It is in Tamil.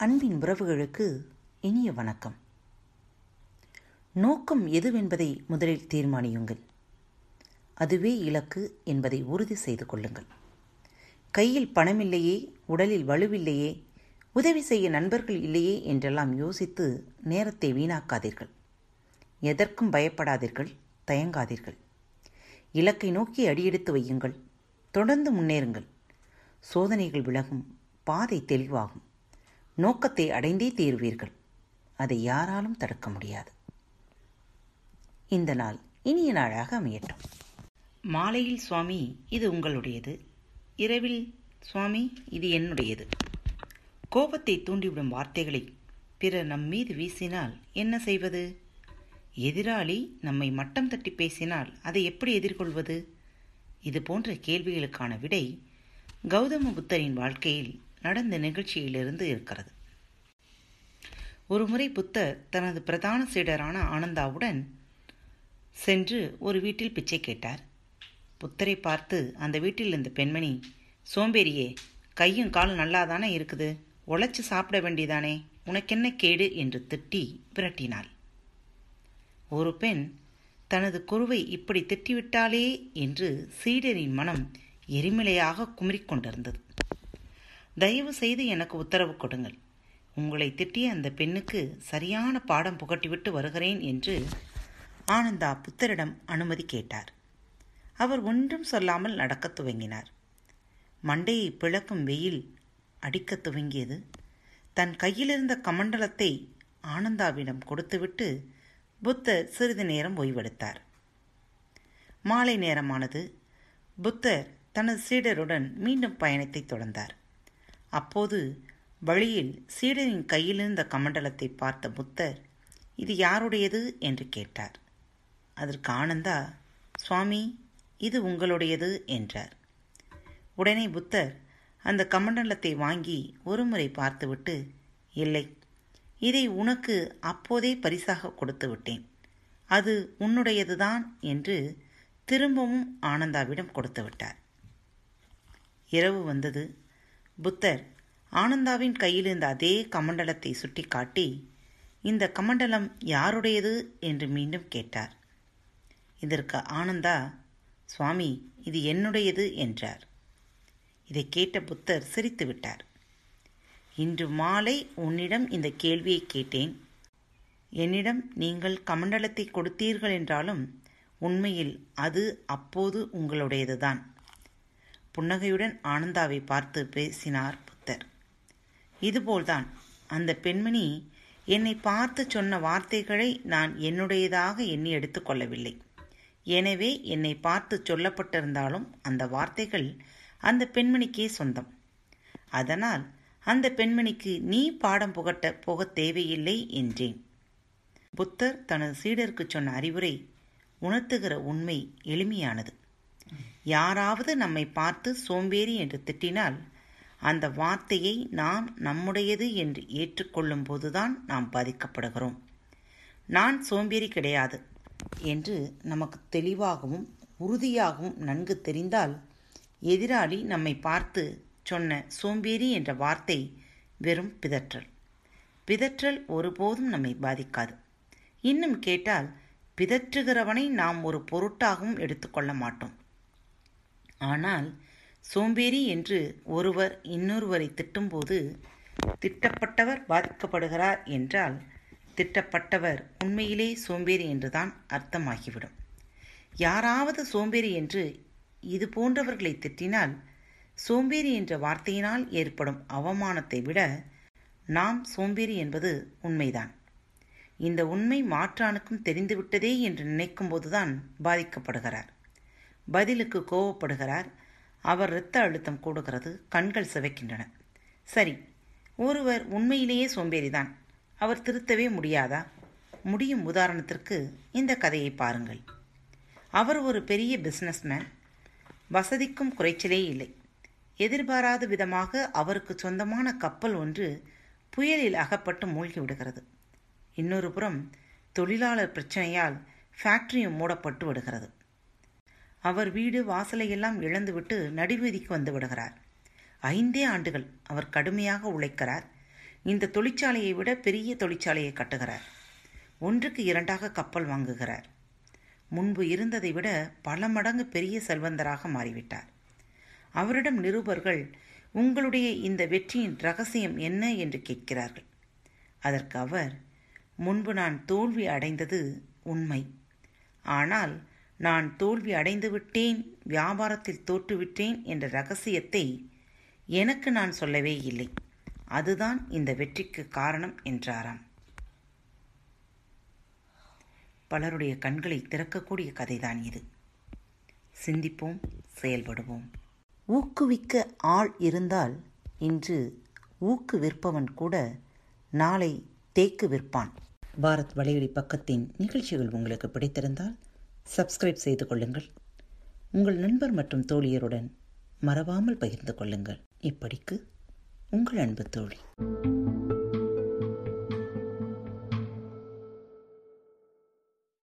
அன்பின் உறவுகளுக்கு இனிய வணக்கம். நோக்கம் எதுவென்பதை முதலில் தீர்மானியுங்கள். அதுவே இலக்கு என்பதை உறுதி செய்து கொள்ளுங்கள். கையில் பணமில்லையே உடலில் வலுவில்லையே உதவி செய்ய நண்பர்கள் இல்லையே என்றெல்லாம் யோசித்து நேரத்தை வீணாக்காதீர்கள். எதற்கும் பயப்படாதீர்கள் தயங்காதீர்கள். இலக்கை நோக்கி அடியெடுத்து வையுங்கள். தொடர்ந்து முன்னேறுங்கள். சோதனைகள் விலகும் பாதை தெளிவாகும். நோக்கத்தை அடைந்தே தீர்வீர்கள். அதை யாராலும் தடுக்க முடியாது. இந்த நாள் இனிய நாளாக அமையட்டும். மாலையில் சுவாமி இது உங்களுடையது. இரவில் சுவாமி இது என்னுடையது. கோபத்தை தூண்டிவிடும் வார்த்தைகளை பிறர் நம் மீது வீசினால் என்ன செய்வது? எதிராளி நம்மை மட்டம் தட்டி பேசினால் அதை எப்படி எதிர்கொள்வது? இது போன்ற கேள்விகளுக்கான விடை கௌதம புத்தரின் வாழ்க்கையில் நடந்த நிகழ்ச்சியிலிருந்து இருக்கிறது. ஒருமுறை புத்தர் தனது பிரதான சீடரான ஆனந்தாவுடன் சென்று ஒரு வீட்டில் பிச்சை கேட்டார். புத்தரை பார்த்து அந்த வீட்டில் இருந்த பெண்மணி சோம்பேறியே கையும் காலும் நல்லாதானே இருக்குது? உழைச்சி சாப்பிட வேண்டியதானே? உனக்கென்ன கேடு? என்று திட்டி விரட்டினாள். ஒரு பெண் தனது குருவை இப்படி திட்டிவிட்டாளே? என்று சீடரின் மனம் எரிமலையாக குமரிக்கொண்டிருந்தது. தயவு செய்து எனக்கு உத்தரவு கொடுங்கள். உங்களை திட்டிய அந்த பெண்ணுக்கு சரியான பாடம் புகட்டிவிட்டு வருகிறேன் என்று ஆனந்தா புத்தரிடம் அனுமதி கேட்டார். அவர் ஒன்றும் சொல்லாமல் நடக்கத் துவங்கினார். மண்டையை பிளக்கும் வெயில் அடிக்கத் துவங்கியது. தன் கையிலிருந்த கமண்டலத்தை ஆனந்தாவிடம் கொடுத்துவிட்டு புத்தர் சிறிது நேரம் ஓய்வெடுத்தார். மாலை நேரமானது. புத்தர் தனது சீடருடன் மீண்டும் பயணத்தை தொடர்ந்தார். அப்போது வழியில் சீடரின் கையிலிருந்த கமண்டலத்தை பார்த்த புத்தர் இது யாருடையது? என்று கேட்டார். அதற்கு ஆனந்தா சுவாமி இது உங்களுடையது என்றார். உடனே புத்தர் அந்த கமண்டலத்தை வாங்கி ஒருமுறை பார்த்துவிட்டு இல்லை இதை உனக்கு அப்போதே பரிசாக கொடுத்து விட்டேன். அது உன்னுடையதுதான் என்று திரும்பவும் ஆனந்தாவிடம் கொடுத்து விட்டார். இரவு வந்தது. புத்தர் ஆனந்தாவின் கையிலிருந்த அதே கமண்டலத்தை சுட்டிக்காட்டி இந்த கமண்டலம் யாருடையது? என்று மீண்டும் கேட்டார். இதற்கு ஆனந்தா சுவாமி இது என்னுடையது? என்றார். இதை கேட்ட புத்தர் சிரித்து விட்டார். இன்று மாலை உன்னிடம் இந்த கேள்வியை கேட்டேன். என்னிடம் நீங்கள் கமண்டலத்தை கொடுத்தீர்கள் என்றாலும் உண்மையில் அது அப்போது உங்களுடையதுதான். புன்னகையுடன் ஆனந்தாவை பார்த்து பேசினார் புத்தர். இதுபோல்தான். அந்த பெண்மணி என்னை பார்த்து சொன்ன வார்த்தைகளை நான் என்னுடையதாக எண்ணி எடுத்துக்கொள்ளவில்லை எனவே என்னை பார்த்து சொல்லப்பட்டிருந்தாலும் அந்த வார்த்தைகள் அந்த பெண்மணிக்கே சொந்தம். அதனால் அந்த பெண்மணிக்கு நீ பாடம் புகட்ட போக தேவையில்லை என்றேன். புத்தர் தனது சீடருக்கு சொன்ன அறிவுரை உணர்த்துகிற உண்மை எளிமையானது. யாராவது நம்மை பார்த்து சோம்பேறி என்று திட்டினால் அந்த வார்த்தையை நாம் நம்முடையது என்று ஏற்றுக்கொள்ளும் போதுதான் நாம் பாதிக்கப்படுகிறோம். நான் சோம்பேறி கிடையாது என்று நமக்கு தெளிவாகவும் உறுதியாகவும் நன்கு தெரிந்தால் எதிராளி நம்மை பார்த்து சொன்ன சோம்பேறி என்ற வார்த்தை வெறும் பிதற்றல். பிதற்றல் ஒருபோதும் நம்மை பாதிக்காது. இன்னும் கேட்டால் பிதற்றுகிறவனை நாம் ஒரு பொருட்டாகவும் எடுத்துக்கொள்ள மாட்டோம். ஆனால் சோம்பேறி என்று ஒருவர் இன்னொருவரை திட்டும்போது திட்டப்பட்டவர் பாதிக்கப்படுகிறார் என்றால் திட்டப்பட்டவர் உண்மையிலே சோம்பேறி என்றுதான் அர்த்தமாகிவிடும். யாராவது சோம்பேறி என்று இது போன்றவர்களை திட்டினால் சோம்பேறி என்ற வார்த்தையினால் ஏற்படும் அவமானத்தை விட நாம் சோம்பேறி என்பது உண்மைதான். இந்த உண்மை மாற்றானுக்கும் தெரிந்துவிட்டதே என்று நினைக்கும்போதுதான் பாதிக்கப்படுகிறார். பதிலுக்கு கோவப்படுகிறார். அவர் இரத்த அழுத்தம் கூடுகிறது. கண்கள் சிவைக்கின்றன. சரி ஒருவர் உண்மையிலேயே சோம்பேறிதான். அவர் திருத்தவே முடியாதா? முடியும் உதாரணத்திற்கு இந்த கதையை பாருங்கள். அவர் ஒரு பெரிய பிஸ்னஸ்மேன் வசதிக்கும் குறைச்சலே இல்லை. எதிர்பாராத விதமாக அவருக்கு சொந்தமான கப்பல் ஒன்று புயலில் அகப்பட்டு மூழ்கி விடுகிறது. இன்னொரு புறம் தொழிலாளர் பிரச்சனையால் ஃபேக்டரியும் மூடப்பட்டு விடுகிறது. அவர் வீடு வாசலையெல்லாம் இழந்துவிட்டு நடுவீதிக்கு வந்து விடுகிறார். ஐந்தே ஆண்டுகள் அவர் கடுமையாக உழைக்கிறார். இந்த தொழிற்சாலையை விட பெரிய தொழிற்சாலையை கட்டுகிறார். ஒன்றுக்கு இரண்டாக கப்பல் வாங்குகிறார். முன்பு இருந்ததை விட பல மடங்கு பெரிய செல்வந்தராக மாறிவிட்டார். அவரிடம் நிருபர்கள் உங்களுடைய இந்த வெற்றியின் ரகசியம் என்ன? என்று கேட்கிறார்கள். அதற்கு அவர் முன்பு நான் தோல்வி அடைந்தது உண்மை. ஆனால் நான் தோல்வி அடைந்து விட்டேன் வியாபாரத்தில் தோற்றுவிட்டேன் என்ற ரகசியத்தை எனக்கு நான் சொல்லவே இல்லை. அதுதான் இந்த வெற்றிக்கு காரணம் என்றாராம். பலருடைய கண்களை திறக்கக்கூடிய கதைதான் இது. சிந்திப்போம் செயல்படுவோம். ஊக்குவிக்க ஆள் இருந்தால் இன்று ஊக்கு விற்பவன் கூட நாளை தேக்கு விற்பான். பாரத் வலையொலி பக்கத்தின் நிகழ்ச்சிகள் உங்களுக்கு பிடித்திருந்தால் சப்ஸ்கிரைப் செய்து கொள்ளுங்கள். உங்கள் நண்பர் மற்றும் தோழியருடன் மறவாமல் பகிர்ந்து கொள்ளுங்கள். இப்படிக்கு உங்கள் அன்பு தோழி.